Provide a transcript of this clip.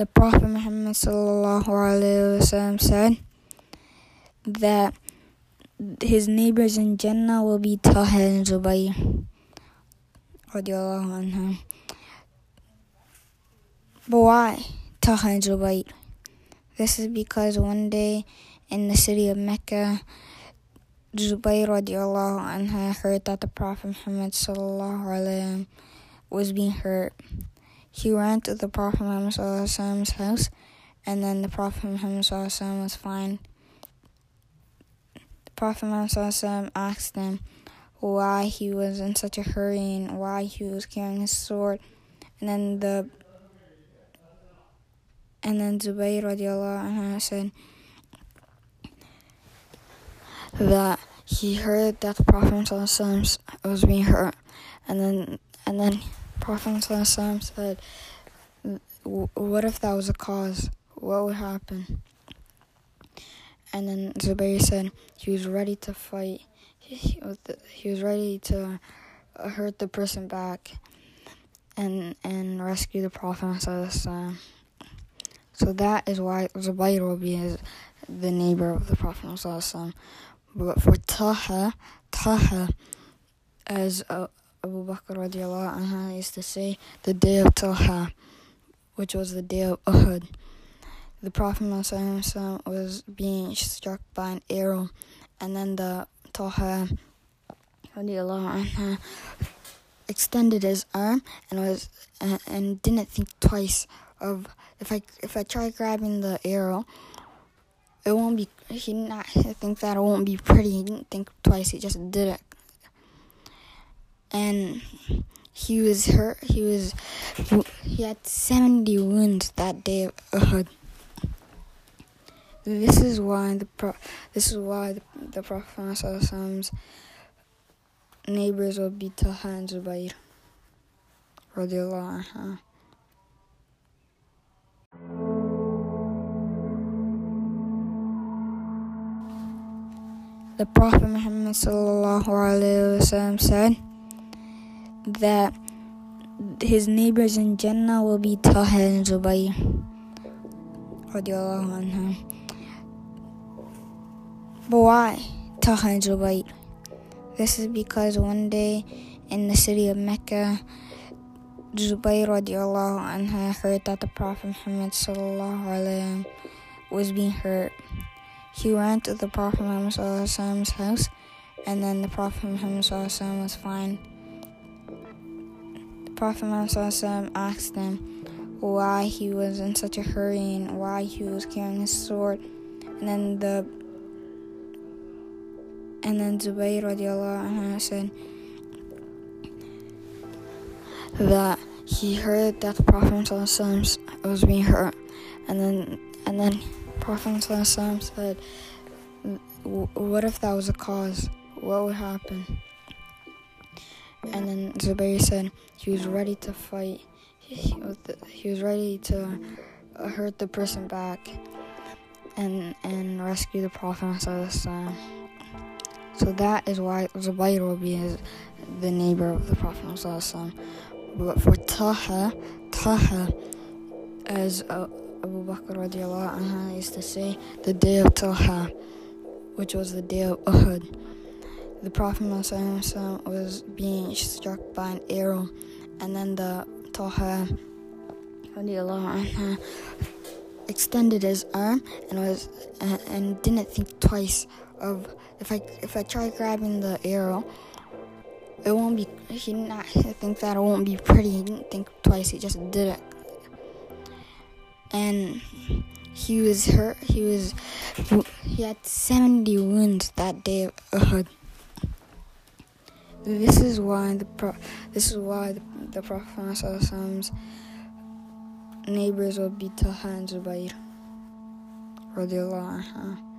The Prophet Muhammad wasallam said that his neighbors in Jannah will be Talha and Zubayr. But why Talha and Zubayr? This is because one day in the city of Mecca, Zubayr radiallahu anha heard that the Prophet Muhammad sallallahu alaihi was being hurt. He ran to the Prophet Muhammad's house, and then the Prophet Muhammad was fine. The Prophet Muhammad asked him why he was in such a hurry and why he was carrying his sword, and then the and then Zubayr radiallahu anha said that he heard that the Prophet was being hurt, and then and then Prophet said, "What if that was a cause? What would happen?" And then Zubayr said he was ready to fight. He, he was ready to hurt the person back and and rescue the Prophet. So that is why Zubayr will be the neighbor of the Prophet. But for Taha, Taha, as uh, Abu Bakr radiallahu used to say, the day of Taha, which was the day of Uhud. The Prophet was being struck by an arrow, and then the Taha radiallahu extended his arm and was and didn't think twice of if I if I try grabbing the arrow, it won't be. He did not think that it won't be pretty. He didn't think twice. He just did it, and he was hurt. He was he had seventy wounds that day of. This is why the pro, this is why the, the Prophet neighbors would be Talha and Zubayr. Radiallahu anhu. The Prophet Muhammad wasallam said that his neighbors in Jannah will be Talha and Zubayr. But why Talha and Zubayr? This is because one day in the city of Mecca, Zubayr radiallahu anha heard that the Prophet Muhammad sallallahu was being hurt. He ran to the Prophet Muhammad house, and then the Prophet Muhammad was fine. Prophet Muhammad asked him why he was in such a hurry and why he was carrying his sword, and then the and then Zubayr radiallahu anhu said that he heard that the Prophet was being hurt, and then and then Prophet said, What if that was a cause? What would happen? And then Zubayr said he was ready to fight. He, he was ready to uh, hurt the person back and and rescue the Prophet. So that is why Zubayr will be his, the neighbor of the Prophet. But for Taha, Taha, as a Abu Bakr radiallahu anha used to say, the day of Talha, which was the day of Uhud. The Prophet Muhammad was being struck by an arrow, and then the anha extended his arm and was uh, and didn't think twice of if I if I try grabbing the arrow, it won't be. He did not think that it won't be pretty. He didn't think twice. He just did it and he was hurt. He was he had 70 wounds that day of. This is why the pro, this is why the, the Prophet neighbors would be Talha and Zubayr. Radiallahu anhu.